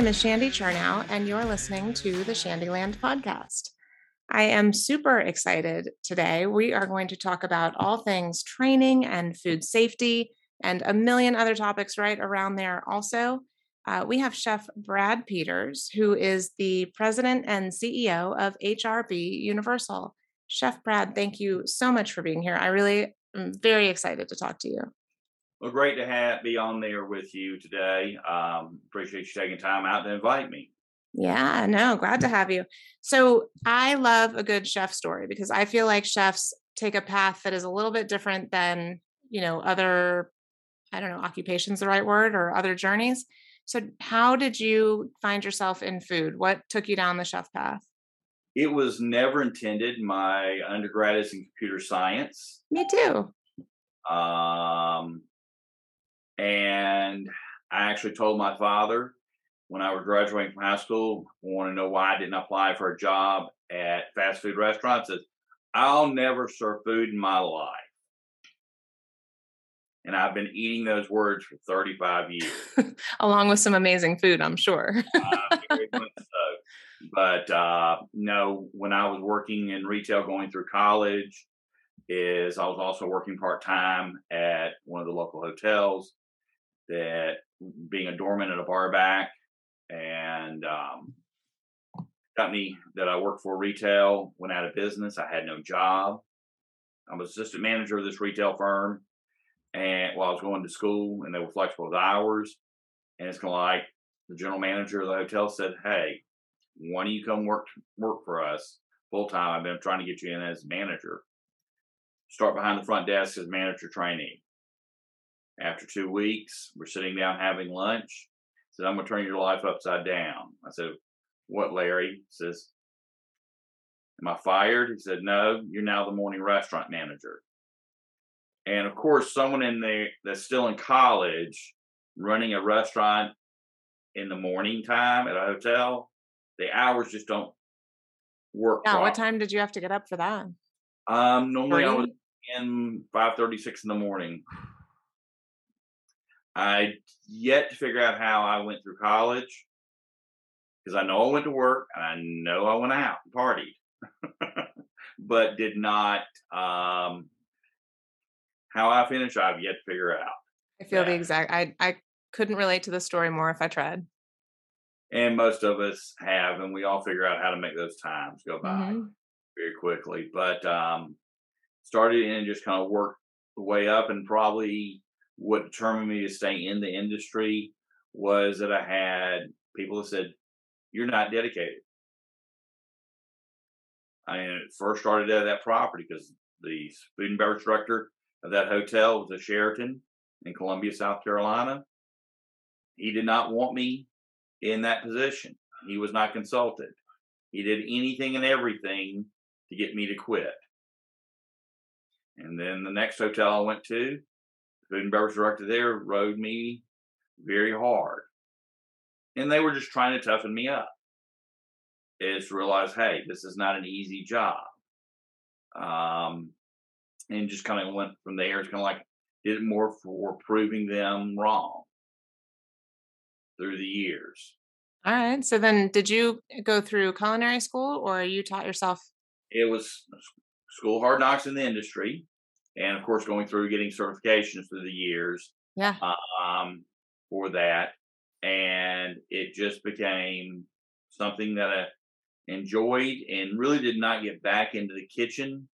name is Shandy Chernow, and you're listening to the Shandyland podcast. I am super excited today. We are going to talk about all things training and food safety and a million other topics right around there also. Uh, we have Chef Brad Peters, who is the president and CEO of HRB Universal. Chef Brad, thank you so much for being here. I really am very excited to talk to you. Well, great to have be on there with you today. Um, appreciate you taking time out to invite me. Yeah, no, glad to have you. So I love a good chef story because I feel like chefs take a path that is a little bit different than, you know, other, I don't know, occupations the right word or other journeys. So how did you find yourself in food? What took you down the chef path? It was never intended. My undergrad is in computer science. Me too. Um, and I actually told my father when I was graduating from high school, want to know why I didn't apply for a job at fast food restaurants. Says, I'll never serve food in my life. And I've been eating those words for 35 years. Along with some amazing food, I'm sure. uh, so. But uh, no, when I was working in retail going through college, is I was also working part time at one of the local hotels that being a doorman at a bar back and um, company that I worked for, retail, went out of business. I had no job. I was assistant manager of this retail firm, and while I was going to school, and they were flexible with hours. And it's kind of like the general manager of the hotel said, "Hey, why don't you come work work for us full time? I've been trying to get you in as manager. Start behind the front desk as manager trainee." After two weeks, we're sitting down having lunch said, I'm going to turn your life upside down. I said, What, Larry? He says, Am I fired? He said, No, you're now the morning restaurant manager. And of course, someone in there that's still in college running a restaurant in the morning time at a hotel, the hours just don't work. Yeah, what time did you have to get up for that? Um, normally I was in five thirty six in the morning. I yet to figure out how I went through college because I know I went to work and I know I went out and partied, but did not. Um, how I finished, I've yet to figure out. I feel the exact. I I couldn't relate to the story more if I tried. And most of us have, and we all figure out how to make those times go by mm-hmm. very quickly. But um, started and just kind of worked the way up, and probably what determined me to stay in the industry was that I had people that said, You're not dedicated. I first started at that property because the food and beverage director of that hotel was a Sheraton in Columbia, South Carolina. He did not want me in that position. He was not consulted. He did anything and everything to get me to quit. And then the next hotel I went to, food and beverage director there rode me very hard. And they were just trying to toughen me up. Is realize, hey, this is not an easy job. Um, and just kind of went from there. It's kind of like did it more for proving them wrong through the years. All right. So then, did you go through culinary school, or you taught yourself? It was school hard knocks in the industry and of course going through getting certifications through the years yeah. um, for that and it just became something that i enjoyed and really did not get back into the kitchen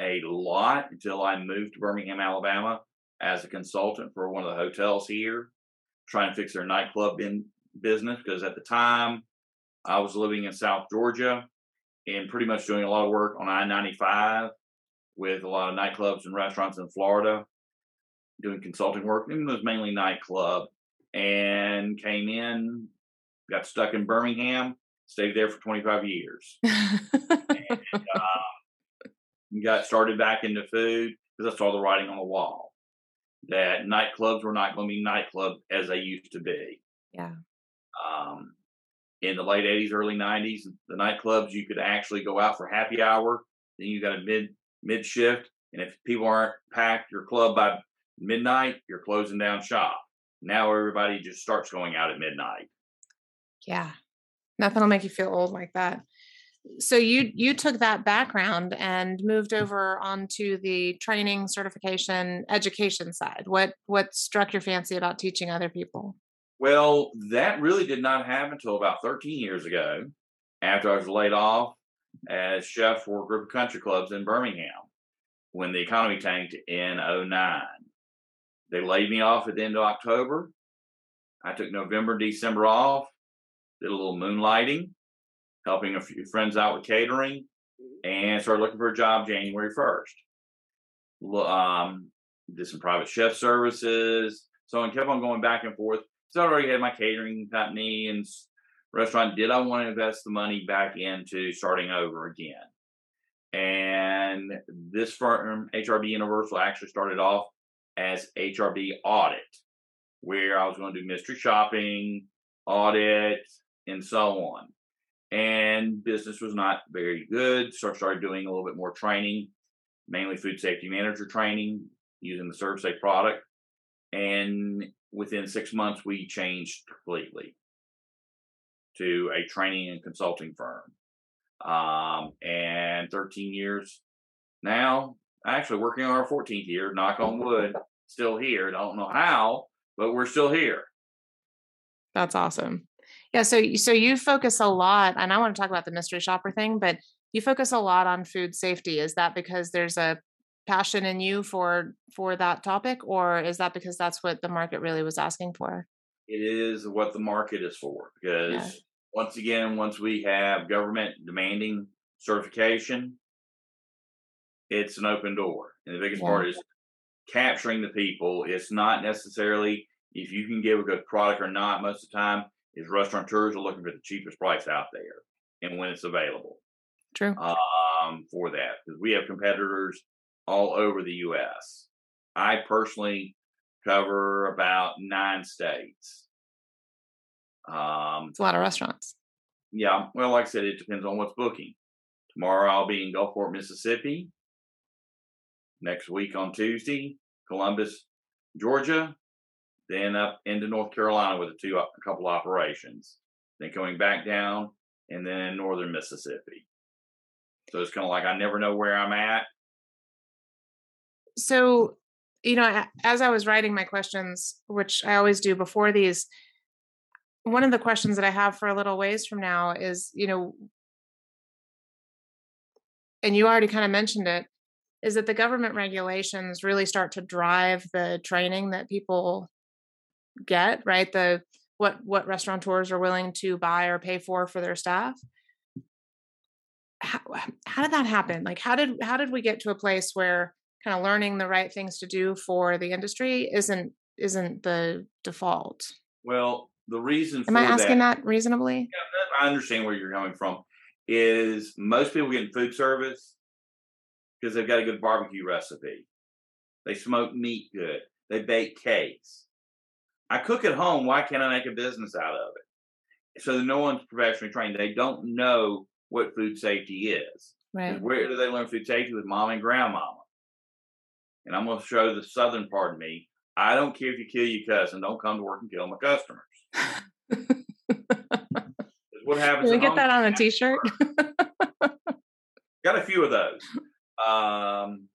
a lot until i moved to birmingham alabama as a consultant for one of the hotels here trying to fix their nightclub in business because at the time i was living in south georgia and pretty much doing a lot of work on i-95 with a lot of nightclubs and restaurants in Florida, doing consulting work. And it was mainly nightclub. And came in, got stuck in Birmingham, stayed there for 25 years. and, uh, got started back into food because I saw the writing on the wall that nightclubs were not going to be nightclub as they used to be. Yeah. Um, in the late 80s, early 90s, the nightclubs, you could actually go out for happy hour. Then you got a mid mid shift. And if people aren't packed your club by midnight, you're closing down shop. Now everybody just starts going out at midnight. Yeah. Nothing will make you feel old like that. So you you took that background and moved mm-hmm. over onto the training certification education side. What what struck your fancy about teaching other people? Well, that really did not happen until about 13 years ago after I was laid off as chef for a group of country clubs in Birmingham when the economy tanked in 09. They laid me off at the end of October. I took November, December off, did a little moonlighting, helping a few friends out with catering, and started looking for a job January 1st. Um, did some private chef services. So I kept on going back and forth. So I already had my catering company and restaurant. Did I want to invest the money back into starting over again? And this firm, HRB Universal, actually started off as HRB Audit, where I was going to do mystery shopping, audit, and so on. And business was not very good. So I started doing a little bit more training, mainly food safety manager training using the ServSafe product. And within six months, we changed completely to a training and consulting firm. Um, and 13 years now, actually working on our 14th year, knock on wood, still here. Don't know how, but we're still here. That's awesome. Yeah, so so you focus a lot, and I want to talk about the mystery shopper thing, but you focus a lot on food safety. Is that because there's a passion in you for for that topic, or is that because that's what the market really was asking for? It is what the market is for because once again, once we have government demanding certification, it's an open door. And the biggest yeah. part is capturing the people. It's not necessarily if you can give a good product or not. Most of the time, is restaurateurs are looking for the cheapest price out there and when it's available. True. Um, for that, because we have competitors all over the U.S. I personally cover about nine states. Um, it's a lot of restaurants. Yeah, well, like I said, it depends on what's booking. Tomorrow I'll be in Gulfport, Mississippi. Next week on Tuesday, Columbus, Georgia. Then up into North Carolina with a two a couple operations. Then coming back down, and then northern Mississippi. So it's kind of like I never know where I'm at. So, you know, as I was writing my questions, which I always do before these, one of the questions that I have for a little ways from now is, you know, and you already kind of mentioned it, is that the government regulations really start to drive the training that people get, right? The what what restaurateurs are willing to buy or pay for for their staff. How, how did that happen? Like how did how did we get to a place where kind of learning the right things to do for the industry isn't isn't the default? Well, the reason am I asking that, that reasonably? Yeah, I understand where you're coming from. Is most people getting food service because they've got a good barbecue recipe. They smoke meat good. They bake cakes. I cook at home. Why can't I make a business out of it? So no one's professionally trained. They don't know what food safety is. Right. Where do they learn food safety with mom and grandmama? And I'm going to show the southern part of me. I don't care if you kill your cousin. Don't come to work and kill my customers what happens? Can we get that on a T-shirt? got a few of those. Um,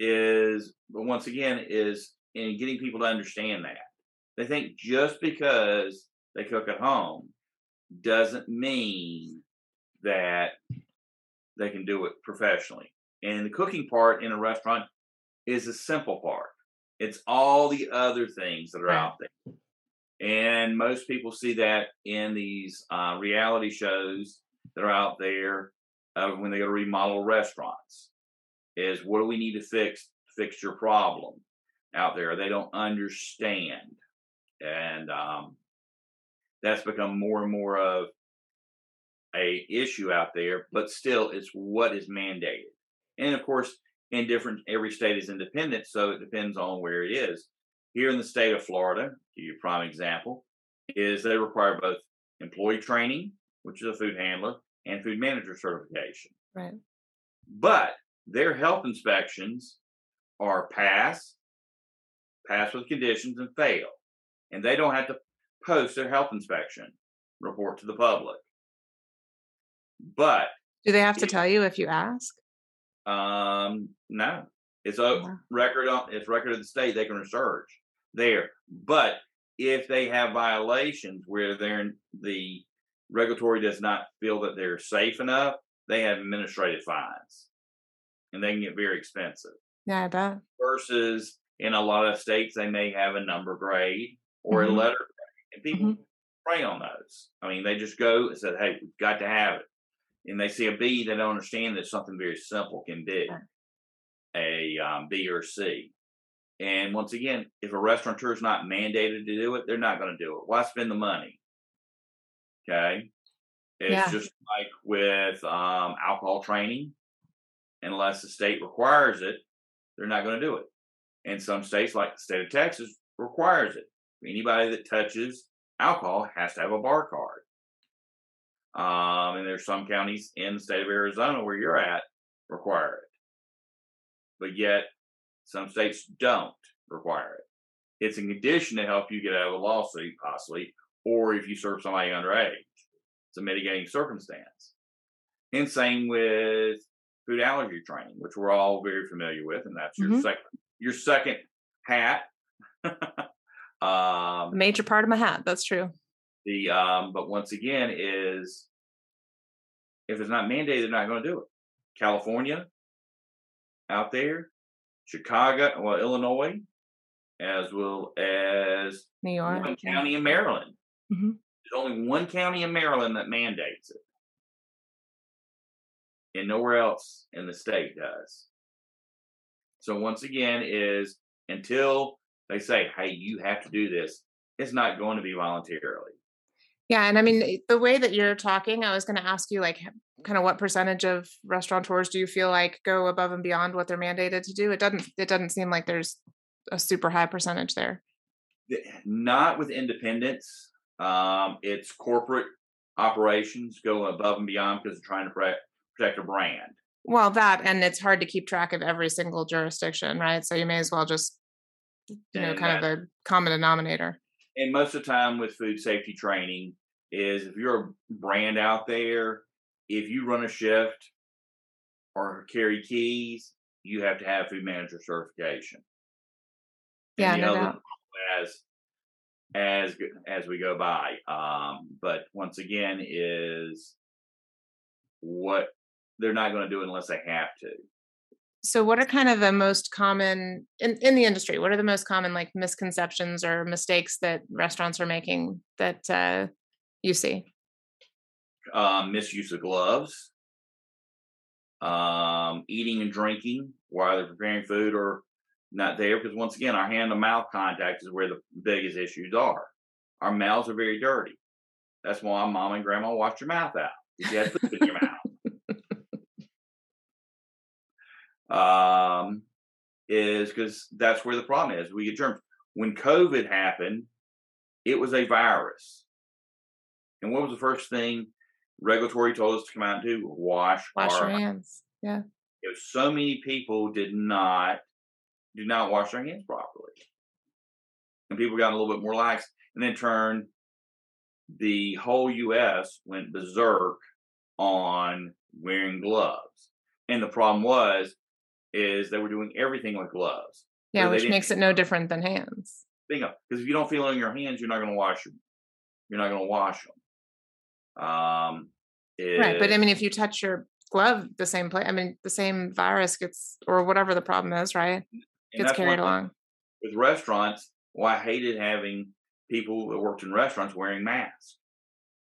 is but once again is in getting people to understand that they think just because they cook at home doesn't mean that they can do it professionally. And the cooking part in a restaurant is a simple part. It's all the other things that are right. out there. And most people see that in these uh, reality shows that are out there uh, when they go to remodel restaurants. Is what do we need to fix fix your problem out there? They don't understand, and um, that's become more and more of a issue out there. But still, it's what is mandated, and of course, in different every state is independent, so it depends on where it is. Here in the state of Florida, to your prime example, is they require both employee training, which is a food handler, and food manager certification. Right. But their health inspections are pass, pass with conditions, and fail. And they don't have to post their health inspection. report to the public. But do they have to it, tell you if you ask? Um, no, it's a yeah. record on it's record of the state. They can research there, but if they have violations where they're the regulatory does not feel that they're safe enough, they have administrative fines, and they can get very expensive. Yeah, I bet. Versus in a lot of states, they may have a number grade or mm-hmm. a letter grade, and people mm-hmm. prey on those. I mean, they just go and said, "Hey, we've got to have it," and they see a B, they don't understand that something very simple can be a um, B or C. And once again, if a restaurateur is not mandated to do it, they're not going to do it. Why spend the money? Okay. It's yeah. just like with um, alcohol training. Unless the state requires it, they're not going to do it. And some states, like the state of Texas, requires it. Anybody that touches alcohol has to have a bar card. Um, and there's some counties in the state of Arizona where you're at require it. But yet, some states don't require it. It's a condition to help you get out of a lawsuit, possibly, or if you serve somebody underage. It's a mitigating circumstance. And same with food allergy training, which we're all very familiar with, and that's your mm-hmm. second your second hat. um, Major part of my hat. That's true. The um, but once again is if it's not mandated, they're not going to do it. California, out there, Chicago, well, Illinois, as well as New York, one county in Maryland. Mm-hmm. There's only one county in Maryland that mandates it, and nowhere else in the state does. So once again, is until they say, "Hey, you have to do this," it's not going to be voluntarily. Yeah, and I mean the way that you're talking, I was going to ask you like kind of what percentage of restaurateurs do you feel like go above and beyond what they're mandated to do? It doesn't it doesn't seem like there's a super high percentage there. Not with independents. Um, it's corporate operations go above and beyond because they're trying to protect, protect a brand. Well, that and it's hard to keep track of every single jurisdiction, right? So you may as well just you know and kind that, of a common denominator and most of the time with food safety training is if you're a brand out there, if you run a shift or carry keys, you have to have food manager certification. Yeah, no doubt. As as as we go by, um, but once again, is what they're not going to do unless they have to so what are kind of the most common in, in the industry what are the most common like misconceptions or mistakes that restaurants are making that uh, you see? Um, misuse of gloves. Um, eating and drinking while they're preparing food or not there because once again our hand to mouth contact is where the biggest issues are. Our mouths are very dirty. That's why mom and grandma wash your mouth out. You have food in your mouth um, is because that's where the problem is. We get germs. When COVID happened, it was a virus. And what was the first thing regulatory told us to come out and do? Wash, wash our your hands. Yeah. If so many people did not do not wash their hands properly. And people got a little bit more lax. And then turned the whole US went berserk on wearing gloves. And the problem was is they were doing everything with gloves. Yeah, so which makes it no different than hands. Bingo. Because if you don't feel it in your hands, you're not going to wash them. You're not going to wash them. Um, it, right, but I mean, if you touch your glove the same place, I mean, the same virus gets or whatever the problem is, right? Gets carried along. With restaurants, well, I hated having people that worked in restaurants wearing masks.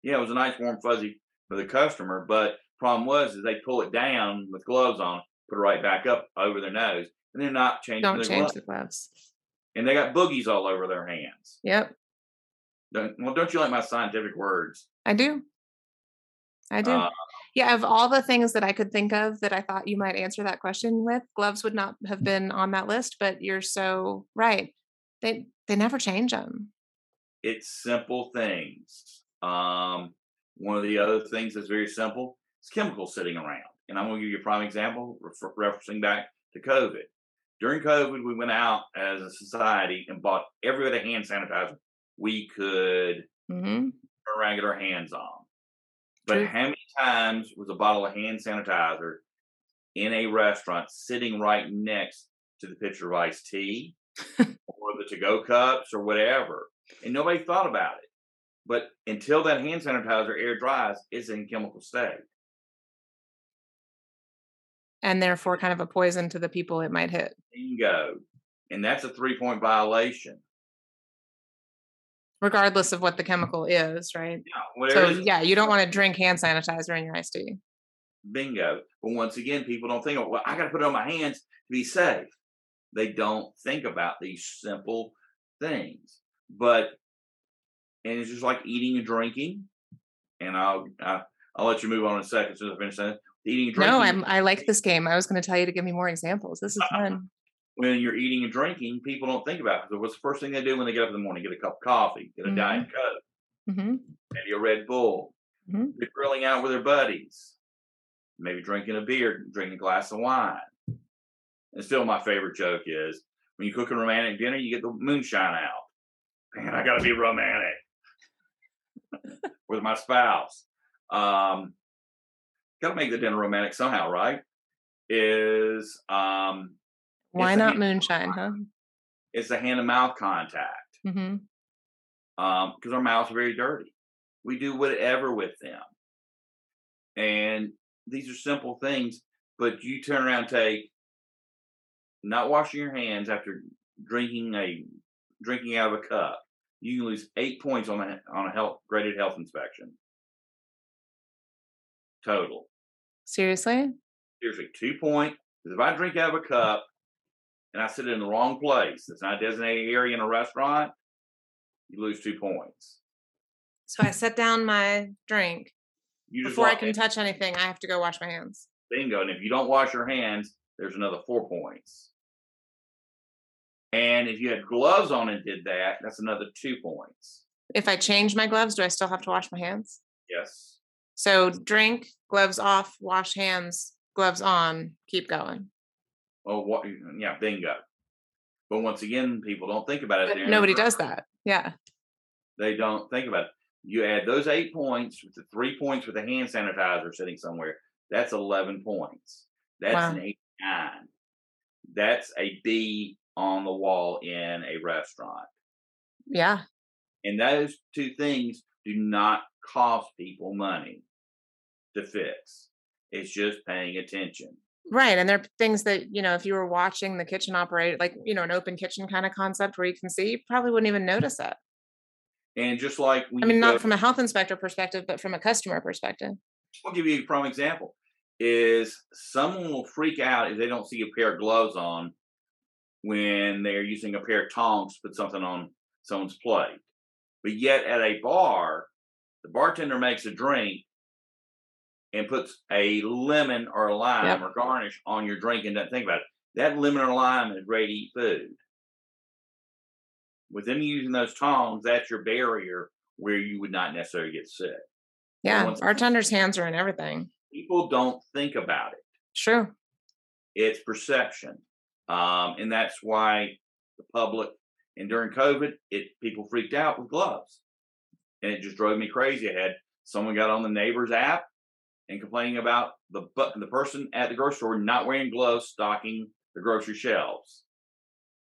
Yeah, it was a nice warm fuzzy for the customer, but problem was is they pull it down with gloves on put it right back up over their nose, and they're not changing. Don't their change gloves. the gloves. And they got boogies all over their hands. Yep. Don't, well, don't you like my scientific words? I do. I do. Uh, yeah, of all the things that I could think of that I thought you might answer that question with, gloves would not have been on that list. But you're so right. They they never change them. It's simple things. Um, one of the other things that's very simple is chemicals sitting around and I'm going to give you a prime example, refer- referencing back to COVID. During COVID, we went out as a society and bought every other hand sanitizer we could mm-hmm. around get our hands on. But True. how many times was a bottle of hand sanitizer in a restaurant sitting right next to the pitcher of iced tea or the to go cups or whatever? And nobody thought about it. But until that hand sanitizer air dries, it's in chemical state. And therefore, kind of a poison to the people it might hit. Bingo. And that's a three point violation. regardless of what the chemical is, right? Yeah, So yeah, you don't want to drink hand sanitizer in your iced tea. bingo. But once again, people don't think, well, I got to put it on my hands to be safe. They don't think about these simple things. But, and it's just like eating and drinking. And I'll, I, I'll let you move on in a second as I finish that. Eating and drinking. No, I'm I like this game. I was going to tell you to give me more examples. This is fun. when you're eating and drinking, people don't think about it. Because what's the first thing they do when they get up in the morning? Get a cup of coffee, get a Mhm. Diet Coke, hmm maybe a Red Bull. Mhm. They're grilling out with their buddies, maybe drinking a beer, drinking a glass of wine. And still, my favorite joke is when you cook a romantic dinner, you get the moonshine out. Man, I got to be romantic with my spouse. Um, got to make the dinner romantic somehow, right? Is um, Why not moonshine, huh? it's the hand to mouth contact. hmm um, because our mouths are very dirty. We do whatever with them. And these are simple things, but you turn around and take not washing your hands after drinking a drinking out of a cup. You can lose eight points on a on a health graded health inspection. Total. Seriously? Seriously, two point. Because if I drink out of a cup and I sit in the wrong place, it's not a designated area in a restaurant, you lose two points. So I set down my drink before I can in. touch anything. I have to go wash my hands. Bingo. And if you don't wash your hands, there's another four points. And if you had gloves on and did that, that's another two points. If I change my gloves, do I still have to wash my hands? Yes. So drink, gloves off, wash hands, gloves on, keep going. Oh, what? Mm, yeah, bingo. But once again, people don't think about it. Nobody does that. Yeah. They don't think about it. You add those eight points with the three points with the hand sanitizer sitting somewhere. That's 11 points. That's Wow. an 89. That's a B on the wall in a restaurant. Yeah. And those two things do not cost people money to fix. It's just paying attention. Right. And there are things that, you know, if you were watching the kitchen operate, like, you know, an open kitchen kind of concept where you can see, you probably wouldn't even notice it. And just like I mean, not go- from a health inspector perspective, but from a customer perspective. I'll give you a prime example. Is someone will freak out if they don't see a pair of gloves on when they're using a pair of tongs to put something on someone's plate. But yet at a bar, the bartender makes a drink and puts a lemon or a lime Yep. or garnish on your drink and doesn't think about it. That lemon or lime is ready to eat food. With them using those tongs, that's your barrier where you would not necessarily get sick. Yeah. once- Bartender's hands are in everything. People don't think about it. Sure. it's perception um, and that's why the public and during covid it people freaked out with gloves and it just drove me crazy i had someone got on the neighbors app and complaining about the the person at the grocery store not wearing gloves stocking the grocery shelves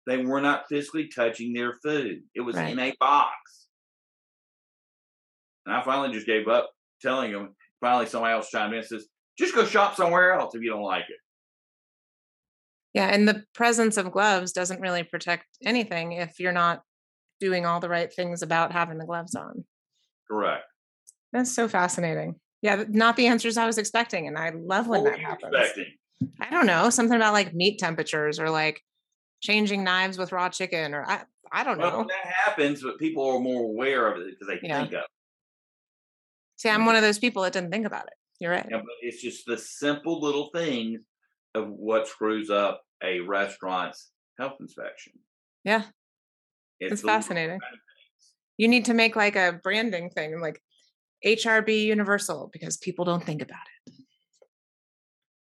they were not physically touching their food it was Right. in a box and i finally just gave up telling them finally somebody else chimed in and says just go shop somewhere else if you don't like it Yeah. And the presence of gloves doesn't really protect anything if you're not doing all the right things about having the gloves on. Correct That's so fascinating. Yeah. Not the answers I was expecting. And I love when what that happens. expecting? I don't know. Something about like meat temperatures or like changing knives with raw chicken or I, I don't Well, know. that happens, but people are more aware of it because they Yeah. think of it. See, I'm one of those people that didn't think about it. You're right. Yeah, but it's just the simple little things of what screws up a restaurant's health inspection. Yeah. It's It's fascinating. Kind of things. You need to make like a branding thing like HRB Universal because people don't think about it.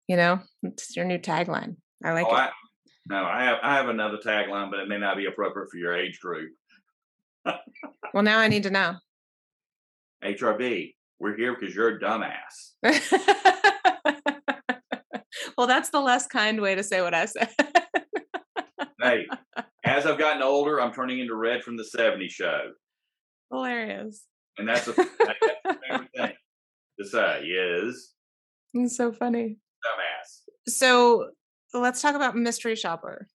You know, it's your new tagline. I like Oh, it. I, no, I have I have another tagline, but it may not be appropriate for your age group. Well, now I need to know. HRB, we're here because you're a dumbass. well, that's the less kind way to say what I said. hey, as I've gotten older, I'm turning into Red from the 70s show. Hilarious. And that's a that's favorite thing to say uh, is it's so funny. Dumbass. So let's talk about mystery shopper.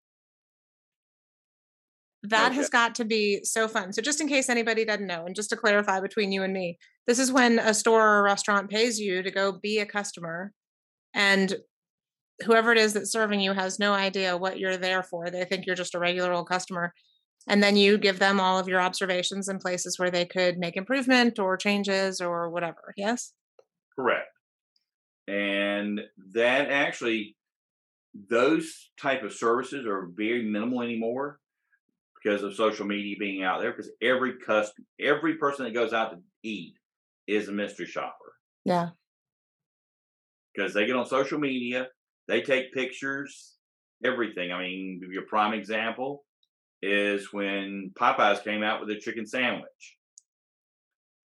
That okay. has got to be so fun. So, just in case anybody doesn't know, and just to clarify between you and me, this is when a store or a restaurant pays you to go be a customer, and whoever it is that's serving you has no idea what you're there for. They think you're just a regular old customer. And then you give them all of your observations and places where they could make improvement or changes or whatever. Yes? Correct. And that actually, those type of services are very minimal anymore because of social media being out there. Because every custom, every person that goes out to eat is a mystery shopper. Yeah. Because they get on social media, they take pictures, everything. I mean, your prime example is when Popeyes came out with a chicken sandwich.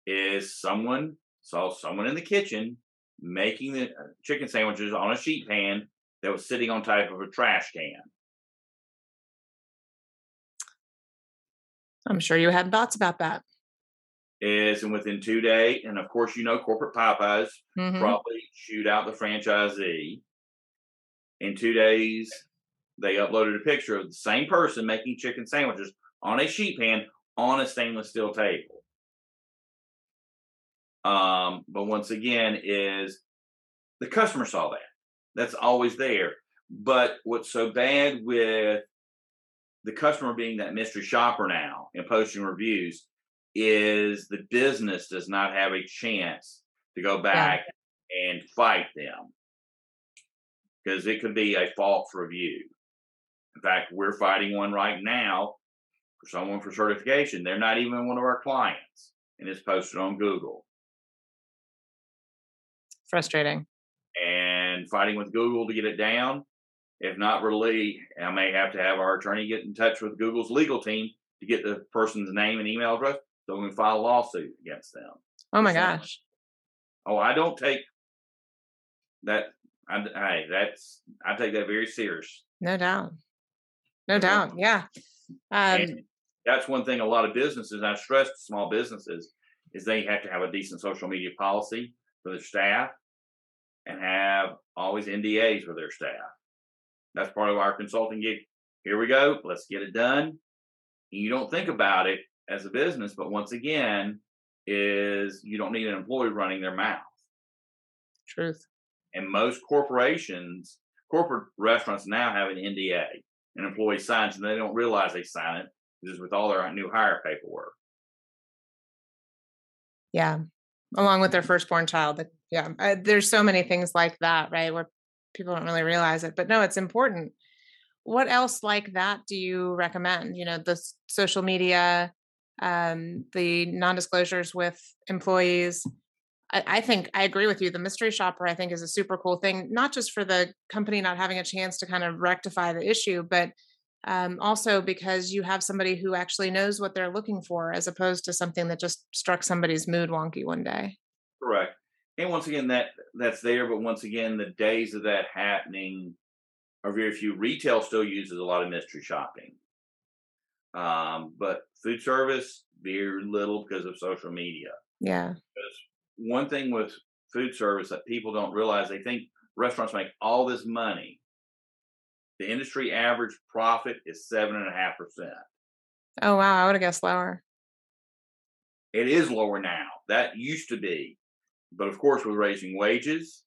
Is someone saw someone in the kitchen making the uh, chicken sandwiches on a sheet pan that was sitting on top of a trash can. I'm sure you had thoughts about that. Is and within two days, and of course, you know, corporate Popeyes mm-hmm. probably shoot out the franchisee. In two days, they uploaded a picture of the same person making chicken sandwiches on a sheet pan on a stainless steel table. Um, but once again, is the customer saw that. That's always there. But what's so bad with the customer being that mystery shopper now and posting reviews is the business does not have a chance to go back yeah. and fight them because it could be a false review. In fact, we're fighting one right now for someone for certification. They're not even one of our clients, and it's posted on Google. Frustrating. And fighting with Google to get it down. If not really, I may have to have our attorney get in touch with Google's legal team to get the person's name and email address so we can file a lawsuit against them. Oh my gosh. Oh, I don't take that. I, hey, that's I take that very serious. No doubt. No doubt. Yeah. Um, that's one thing a lot of businesses, I stress to small businesses, is they have to have a decent social media policy for their staff and have always NDAs with their staff. That's part of our consulting gig. Here we go. Let's get it done. You don't think about it as a business, but once again, is you don't need an employee running their mouth. Truth. And most corporations, corporate restaurants now have an NDA. An employee signs and they don't realize they sign it. Just with all their new hire paperwork. Yeah, along with their firstborn child. Yeah, I, there's so many things like that, right? Where people don't really realize it, but no, it's important. What else like that do you recommend? You know, the social media, um, the non-disclosures with employees. I, I think I agree with you. The mystery shopper, I think, is a super cool thing, not just for the company not having a chance to kind of rectify the issue, but um, also because you have somebody who actually knows what they're looking for as opposed to something that just struck somebody's mood wonky one day. Correct. And once again that that's there but once again the days of that happening are very few. Retail still uses a lot of mystery shopping. Um, but food service very little because of social media. Yeah. Because one thing with food service that people don't realize they think restaurants make all this money the industry average profit is seven and a half percent. Oh wow, I would have guessed lower. It is lower now. That used to be, but of course, with raising wages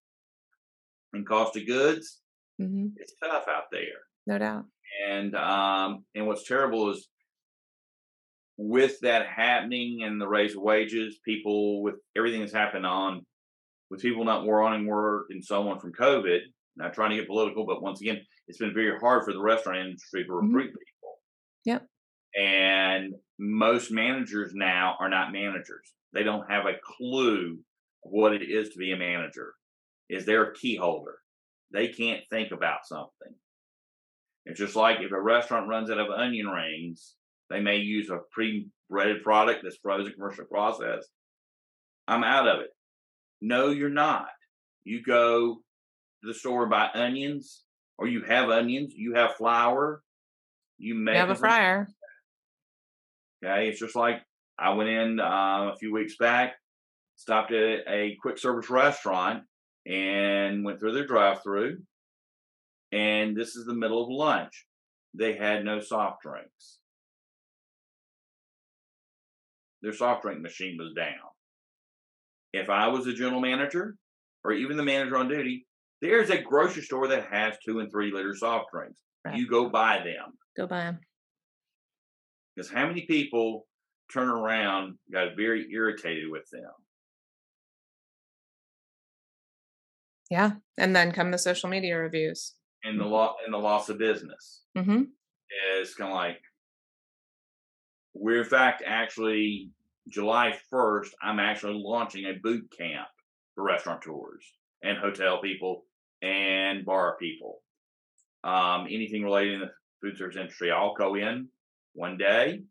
and cost of goods, mm-hmm. it's tough out there. No doubt. And um, and what's terrible is with that happening and the raise of wages, people with everything that's happened on, with people not wanting work and so on from COVID. Not trying to get political, but once again, it's been very hard for the restaurant industry to mm-hmm. recruit mm-hmm. people. Yep. And most managers now are not managers. They don't have a clue what it is to be a manager. Is they're a key holder. They can't think about something. It's just like if a restaurant runs out of onion rings, they may use a pre-breaded product that's frozen commercial processed. I'm out of it. No, you're not. You go to the store and buy onions, or you have onions, you have flour, you make You have a fryer. Okay, it's just like I went in uh, a few weeks back, stopped at a quick service restaurant, and went through their drive-through. And this is the middle of lunch. They had no soft drinks. Their soft drink machine was down. If I was a general manager, or even the manager on duty, there's a grocery store that has two and three liter soft drinks. Right. You go buy them. Go buy them. Because how many people turn around, got very irritated with them? Yeah. And then come the social media reviews. And the law and the loss of business Mm-hmm. is kind of like we're in fact actually July 1st, I'm actually launching a boot camp for restaurateurs and hotel people and bar people. Um, anything related to the food service industry. I'll go in one day,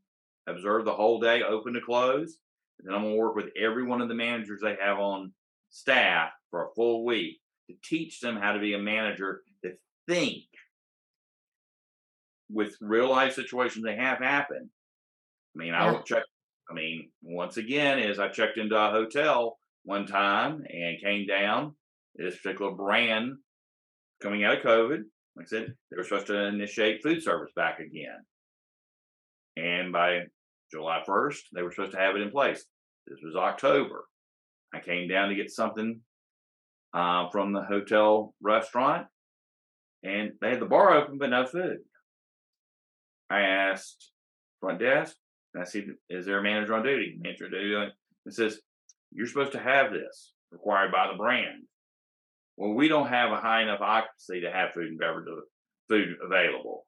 observe the whole day, open to close, and then I'm gonna work with every one of the managers they have on staff for a full week to teach them how to be a manager to think with real life situations they have happen. I mean, I Yeah. check. I mean, once again, is I checked into a hotel one time and came down. This particular brand coming out of COVID, like I said, they were supposed to initiate food service back again. And by July 1st, they were supposed to have it in place. This was October. I came down to get something uh, from the hotel restaurant, and they had the bar open, but no food. I asked front desk, and I said, "Is there a manager on duty?" Manager on duty. It says, "You're supposed to have this required by the brand." Well, we don't have a high enough occupancy to have food and beverage food available.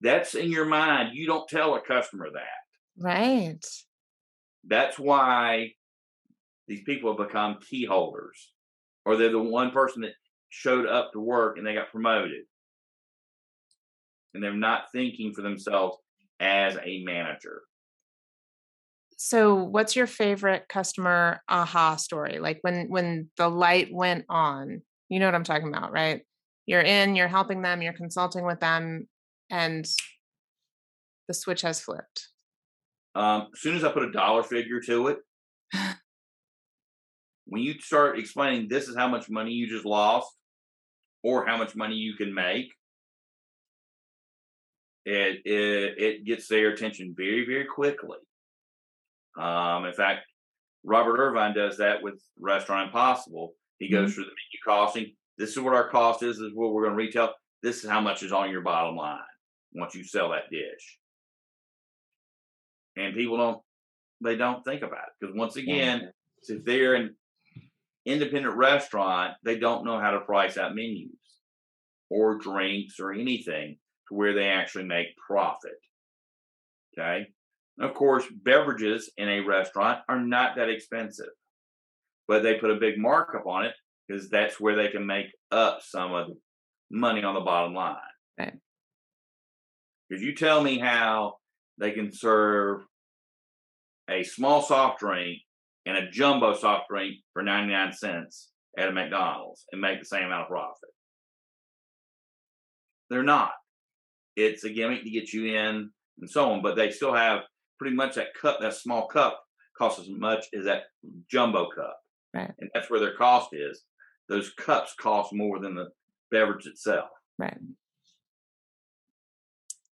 That's in your mind. You don't tell a customer that. Right. That's why these people have become key holders, or they're the one person that showed up to work and they got promoted. And they're not thinking for themselves as a manager. So what's your favorite customer aha story? Like when when the light went on. You know what I'm talking about, right? You're in, you're helping them, you're consulting with them and the switch has flipped. Um, as soon as I put a dollar figure to it, when you start explaining this is how much money you just lost or how much money you can make, it it, it gets their attention very, very quickly. Um, in fact, Robert Irvine does that with Restaurant Impossible. He goes through the menu costing. This is what our cost is. This is what we're going to retail. This is how much is on your bottom line once you sell that dish. And people don't they don't think about it because once again, if they're an independent restaurant, they don't know how to price out menus or drinks or anything to where they actually make profit. Okay. And of course, beverages in a restaurant are not that expensive, but they put a big markup on it because that's where they can make up some of the money on the bottom line. Right. Because you tell me how they can serve a small soft drink and a jumbo soft drink for 99 cents at a McDonald's and make the same amount of profit. They're not. It's a gimmick to get you in and so on, but they still have pretty much that cup, that small cup costs as much as that jumbo cup. Right. And that's where their cost is. Those cups cost more than the beverage itself. Right.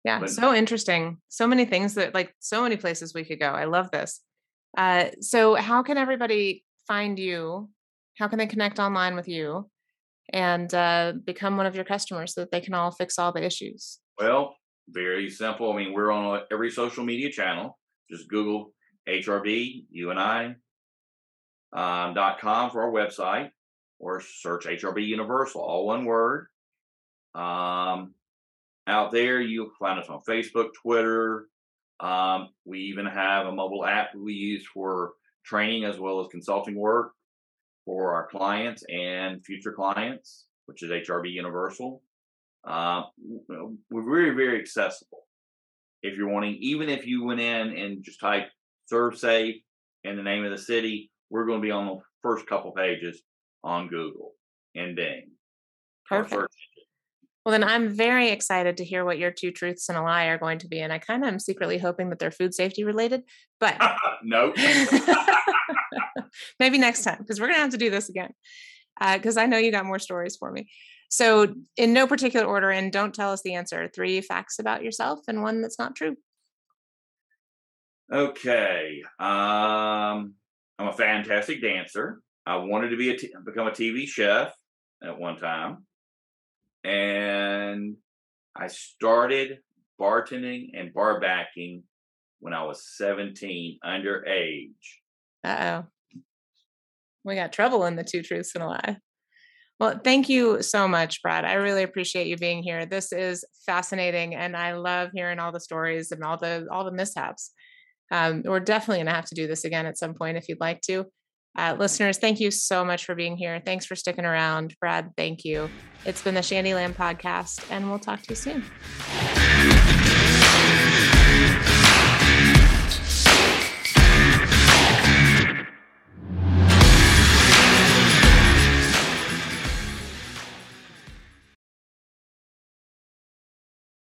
Yeah, But- so interesting. So many things that like so many places we could go. I love this. Uh, so how can everybody find you? How can they connect online with you and uh, become one of your customers so that they can all fix all the issues? Well, very simple. I mean, we're on every social media channel. Just Google HRB, you and I, um, dot com for our website, or search HRB Universal, all one word. Um, out there, you'll find us on Facebook, Twitter. Um, we even have a mobile app we use for training as well as consulting work for our clients and future clients, which is HRB Universal. Uh, we're very, very accessible. If you're wanting, even if you went in and just type ServSafe and the name of the city, we're going to be on the first couple pages on Google and Bing. Perfect. Well, then I'm very excited to hear what your two truths and a lie are going to be. And I kind of am secretly hoping that they're food safety related, but no. maybe next time because we're going to have to do this again because uh, I know you got more stories for me. So, in no particular order, and don't tell us the answer, three facts about yourself and one that's not true. Okay. Um, I'm a fantastic dancer. I wanted to be a t- become a TV chef at one time, and I started bartending and bar backing when I was 17, underage. Uh oh. We got trouble in the two truths and a lie. Well, thank you so much, Brad. I really appreciate you being here. This is fascinating, and I love hearing all the stories and all the all the mishaps. Um, we're definitely going to have to do this again at some point if you'd like to. Uh, listeners, thank you so much for being here. Thanks for sticking around. Brad, thank you. It's been the Shandyland podcast, and we'll talk to you soon.